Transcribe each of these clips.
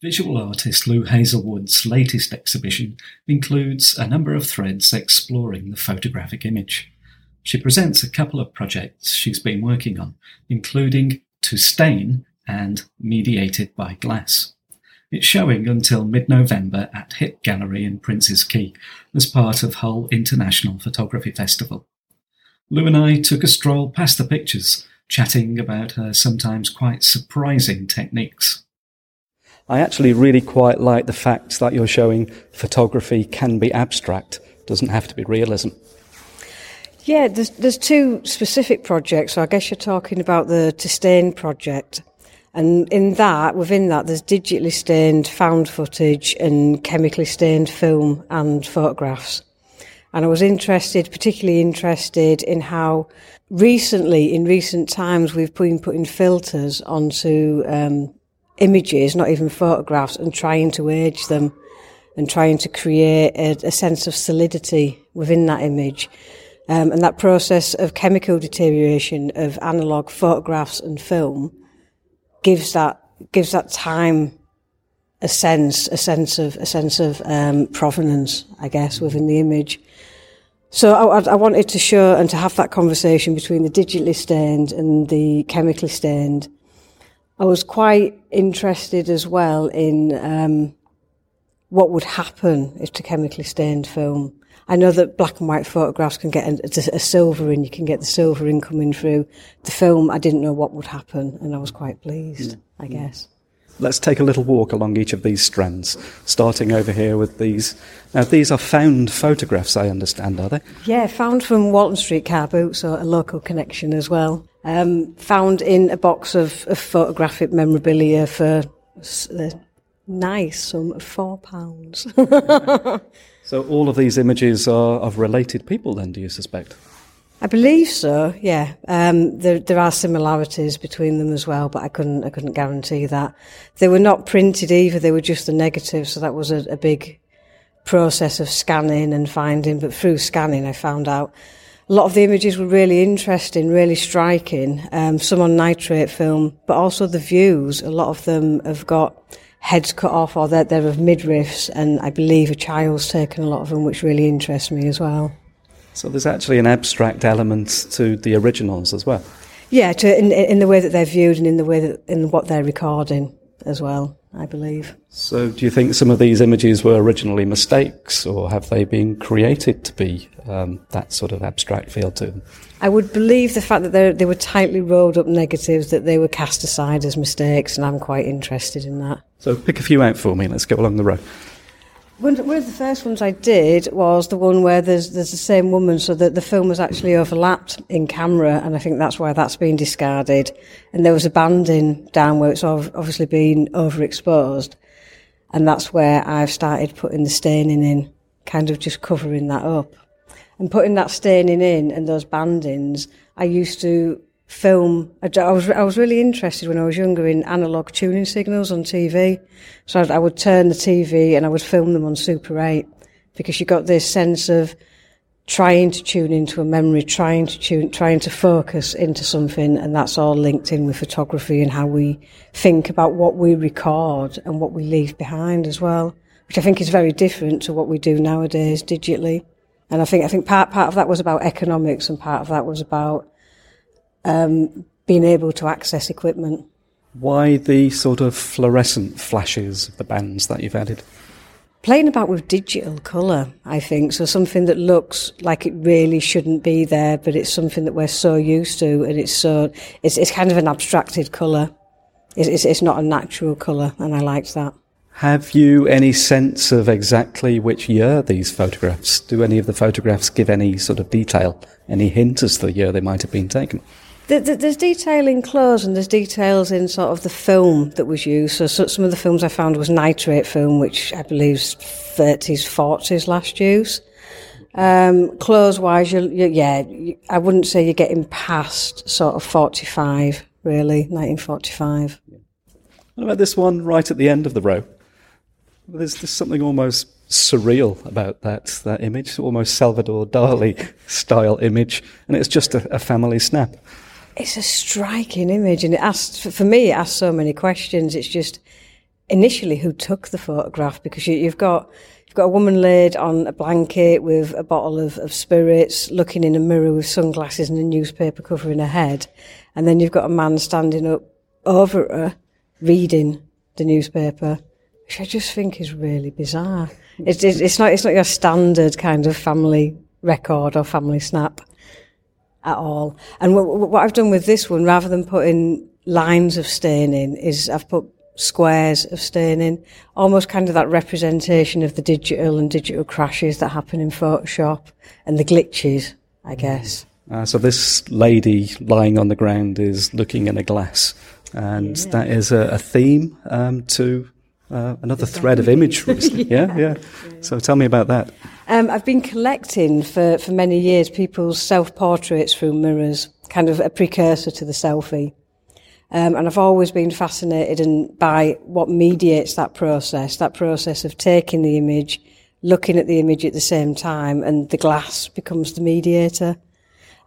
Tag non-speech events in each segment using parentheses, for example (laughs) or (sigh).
Visual artist Lou Hazelwood's latest exhibition includes a number of threads exploring the photographic image. She presents a couple of projects she's been working on, including To Stain and Mediated by Glass. It's showing until mid November at Hip Gallery in Prince's Quay as part of Hull International Photography Festival. Lou and I took a stroll past the pictures, chatting about her sometimes quite surprising techniques. I actually really quite like the fact that you're showing photography can be abstract, doesn't have to be realism. Yeah, there's, there's two specific projects. So I guess you're talking about the To Stain project. And in that, within that, there's digitally stained found footage and chemically stained film and photographs. And I was interested, particularly interested in how recently, in recent times, we've been putting filters onto um, images, not even photographs, and trying to age them and trying to create a, a sense of solidity within that image. Um, and that process of chemical deterioration of analog photographs and film gives that gives that time a sense a sense of a sense of um, provenance, I guess, within the image. So I, I, wanted to show and to have that conversation between the digitally stained and the chemically stained, I was quite interested as well in um, what would happen if the chemically stained film. I know that black and white photographs can get a, a silver in, you can get the silver in coming through. The film, I didn't know what would happen, and I was quite pleased, mm. I guess. Let's take a little walk along each of these strands, starting over here with these. Now, these are found photographs, I understand, are they? Yeah, found from Walton Street car boot, so a local connection as well. Um, found in a box of, of photographic memorabilia for a nice sum of four pounds. (laughs) so all of these images are of related people, then? Do you suspect? I believe so. Yeah, um, there there are similarities between them as well, but I couldn't I couldn't guarantee that. They were not printed either; they were just the negatives. So that was a, a big process of scanning and finding. But through scanning, I found out a lot of the images were really interesting, really striking. Um, some on nitrate film, but also the views. A lot of them have got heads cut off or they're, they're of midriffs, and I believe a child's taken a lot of them, which really interests me as well. So there's actually an abstract element to the originals as well. Yeah, to, in, in the way that they're viewed and in the way that in what they're recording as well. I believe. So, do you think some of these images were originally mistakes, or have they been created to be um, that sort of abstract feel to them? I would believe the fact that they were tightly rolled up negatives, that they were cast aside as mistakes, and I'm quite interested in that. So, pick a few out for me. Let's go along the row. One, of the first ones I did was the one where there's there's the same woman, so that the film was actually overlapped in camera, and I think that's why that's been discarded. And there was a banding down where it's obviously been overexposed, and that's where I've started putting the staining in, kind of just covering that up, and putting that staining in and those bandings. I used to film. I was I was really interested when I was younger in analog tuning signals on TV, so I would turn the TV and I would film them on Super 8 because you got this sense of trying to tune into a memory, trying to tune, trying to focus into something, and that's all linked in with photography and how we think about what we record and what we leave behind as well, which I think is very different to what we do nowadays digitally. And I think I think part part of that was about economics, and part of that was about um, being able to access equipment. Why the sort of fluorescent flashes of the bands that you've added? Playing about with digital colour, I think. So something that looks like it really shouldn't be there, but it's something that we're so used to, and it's so it's, it's kind of an abstracted colour. It's, it's, it's not a natural colour, and I liked that. Have you any sense of exactly which year these photographs? Do any of the photographs give any sort of detail, any hint as to the year they might have been taken? There's detail in clothes and there's details in sort of the film that was used. So, some of the films I found was nitrate film, which I believe is 30s, 40s last use. Um, clothes wise, you, you, yeah, I wouldn't say you're getting past sort of 45, really, 1945. What about this one right at the end of the row? There's, there's something almost surreal about that that image, almost Salvador Dali (laughs) style image, and it's just a, a family snap. It's a striking image, and it asks for me. It asks so many questions. It's just initially who took the photograph because you, you've got you've got a woman laid on a blanket with a bottle of, of spirits, looking in a mirror with sunglasses and a newspaper covering her head, and then you've got a man standing up over her reading the newspaper, which I just think is really bizarre. It's, it's not it's not your standard kind of family record or family snap at all. And what, what I've done with this one, rather than putting lines of staining, is I've put squares of staining, almost kind of that representation of the digital and digital crashes that happen in Photoshop and the glitches, I guess. Uh, so this lady lying on the ground is looking in a glass, and yeah. that is a, a theme um, to uh, another thread of image. (laughs) yeah. yeah, yeah. So tell me about that. Um, I've been collecting for, for many years people's self portraits through mirrors, kind of a precursor to the selfie. Um, and I've always been fascinated in, by what mediates that process, that process of taking the image, looking at the image at the same time, and the glass becomes the mediator.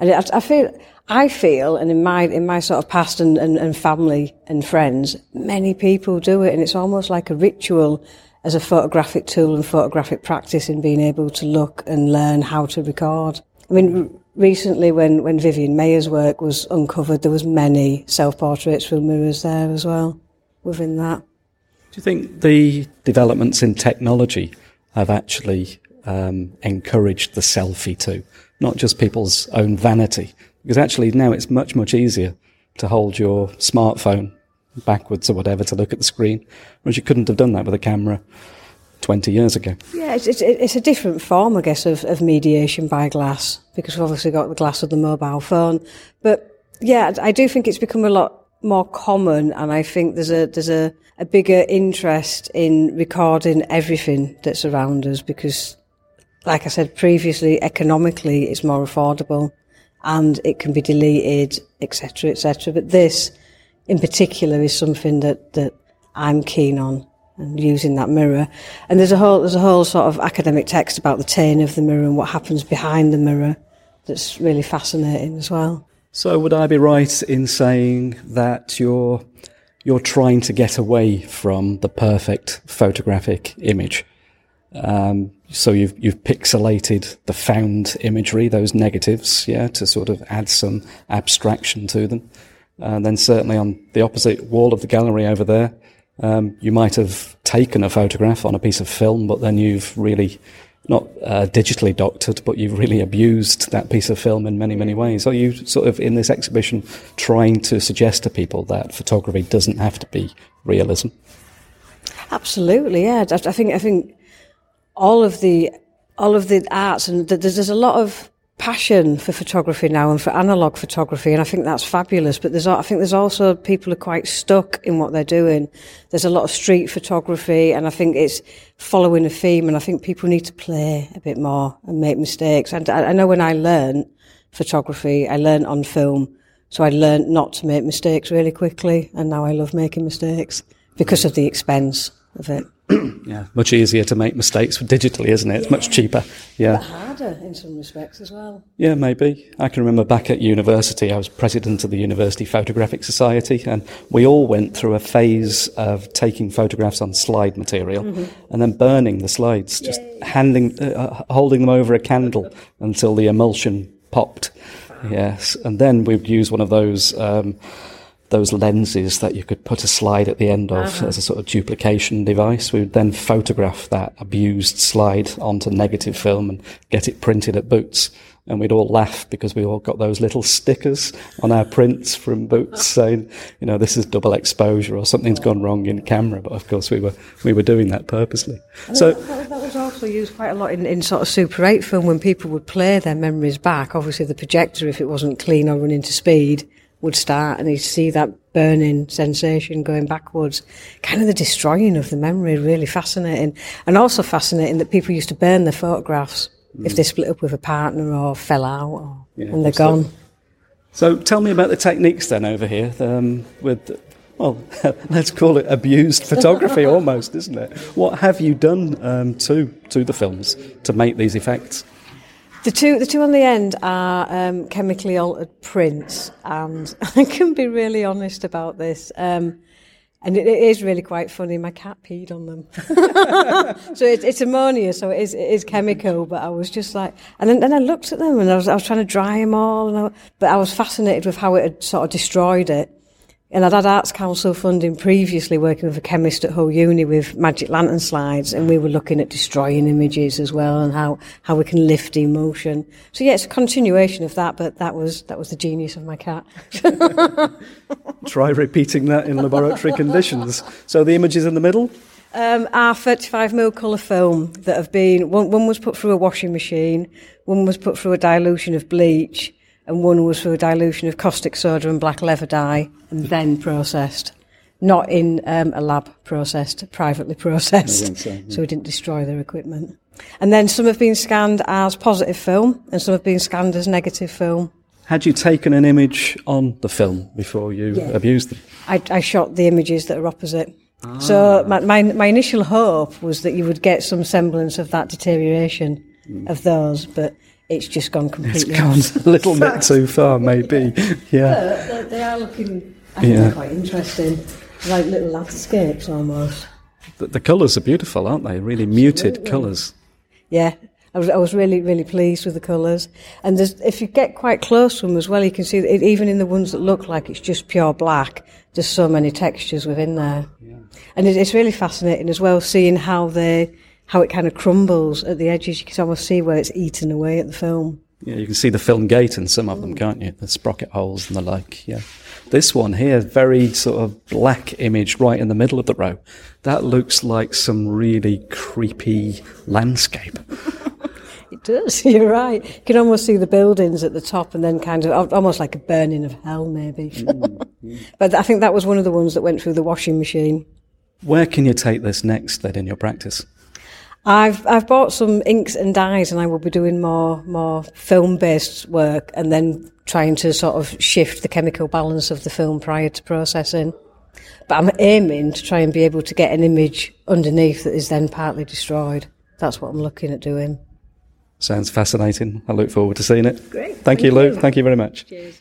And I, I feel, I feel, and in my in my sort of past and, and, and family and friends, many people do it, and it's almost like a ritual as a photographic tool and photographic practice in being able to look and learn how to record. I mean, recently when, when Vivian Maier's work was uncovered, there was many self-portraits through mirrors there as well within that. Do you think the developments in technology have actually um, encouraged the selfie to, Not just people's own vanity, because actually now it's much, much easier to hold your smartphone backwards or whatever to look at the screen, whereas you couldn't have done that with a camera 20 years ago. Yeah, it's, it's, it's, a different form, I guess, of, of mediation by glass, because we've obviously got the glass of the mobile phone. But yeah, I do think it's become a lot more common, and I think there's a there's a, a bigger interest in recording everything that's around us because, like I said previously, economically it's more affordable, and it can be deleted, etc., etc. But this, in particular, is something that that I'm keen on and using that mirror. And there's a whole there's a whole sort of academic text about the turn of the mirror and what happens behind the mirror that's really fascinating as well. So would I be right in saying that you're you're trying to get away from the perfect photographic image? Um, so you've you've pixelated the found imagery, those negatives, yeah, to sort of add some abstraction to them. And then certainly on the opposite wall of the gallery over there, um, you might have taken a photograph on a piece of film, but then you've really not uh, digitally doctored, but you've really abused that piece of film in many, many ways. Are you sort of in this exhibition trying to suggest to people that photography doesn't have to be realism? Absolutely, yeah. I think I think all of the all of the arts and there's, there's a lot of passion for photography now and for analog photography, and I think that's fabulous. But there's, I think there's also people are quite stuck in what they're doing. There's a lot of street photography, and I think it's following a theme. And I think people need to play a bit more and make mistakes. And I, I know when I learned photography, I learned on film, so I learned not to make mistakes really quickly, and now I love making mistakes because of the expense of it. (clears throat) yeah, much easier to make mistakes digitally, isn't it? It's yeah. much cheaper. Yeah, but harder in some respects as well. Yeah, maybe. I can remember back at university, I was president of the University Photographic Society, and we all went through a phase of taking photographs on slide material mm-hmm. and then burning the slides, Yay. just handing, uh, holding them over a candle until the emulsion popped. Yes, and then we'd use one of those. Um, those lenses that you could put a slide at the end of uh-huh. as a sort of duplication device. We would then photograph that abused slide onto negative film and get it printed at Boots. And we'd all laugh because we all got those little stickers on our prints from Boots saying, you know, this is double exposure or something's gone wrong in camera. But of course, we were we were doing that purposely. so that, that, was also used quite a lot in, in sort of Super 8 film when people would play their memories back. Obviously, the projector, if it wasn't clean or running to speed, would start and you see that burning sensation going backwards. Kind of the destroying of the memory, really fascinating. And also fascinating that people used to burn their photographs mm. if they split up with a partner or fell out or, yeah, and they're gone. So tell me about the techniques then over here um, with, well, (laughs) let's call it abused photography (laughs) almost, isn't it? What have you done um, to, to the films to make these effects? The two, the two on the end are um, chemically altered prints, and (laughs) I can be really honest about this. Um, And it, it is really quite funny. My cat peed on them. (laughs) so it, it's ammonia, so it is, it is chemical. But I was just like, and then, then I looked at them and I was, I was trying to dry them all. And I, but I was fascinated with how it had sort of destroyed it. And I'd had Arts Council funding previously working with a chemist at Hull Uni with magic lantern slides and we were looking at destroying images as well and how, how we can lift emotion. So yeah, it's a continuation of that, but that was, that was the genius of my cat. (laughs) Try repeating that in laboratory conditions. So the images in the middle? Um, our 35mm colour film that have been, one, one was put through a washing machine, one was put through a dilution of bleach, and one was for a dilution of caustic soda and black leather dye and then processed. Not in um, a lab processed, privately processed. So, yeah. so we didn't destroy their equipment. And then some have been scanned as positive film and some have been scanned as negative film. Had you taken an image on the film before you yeah. abused them? I, I, shot the images that are opposite. Ah. So my, my, my, initial hope was that you would get some semblance of that deterioration mm. of those, but it's just gone completely. It's gone (laughs) a little bit too far, maybe. Yeah. They, they are looking. I think yeah. quite interesting, like little landscapes almost. The, the colours are beautiful, aren't they? Really Absolutely. muted colours. Yeah, I was, I was really, really pleased with the colours. And if you get quite close to them as well, you can see that it, even in the ones that look like it's just pure black, there's so many textures within there. Yeah. And it, it's really fascinating as well, seeing how they how it kind of crumbles at the edges. You can almost see where it's eaten away at the film. Yeah, you can see the film gate in some of them, can't you? The sprocket holes and the like. Yeah. This one here, very sort of black image right in the middle of the row. That looks like some really creepy landscape. (laughs) it does. (laughs) You're right. You can almost see the buildings at the top, and then kind of almost like a burning of hell, maybe. Mm, (laughs) mm. but I think that was one of the ones that went through the washing machine. Where can you take this next, then, in your practice? I've I've bought some inks and dyes, and I will be doing more more film based work, and then trying to sort of shift the chemical balance of the film prior to processing. But I'm aiming to try and be able to get an image underneath that is then partly destroyed. That's what I'm looking at doing. Sounds fascinating. I look forward to seeing it. Great. Thank, Thank you, Lou. Thank you very much. Cheers.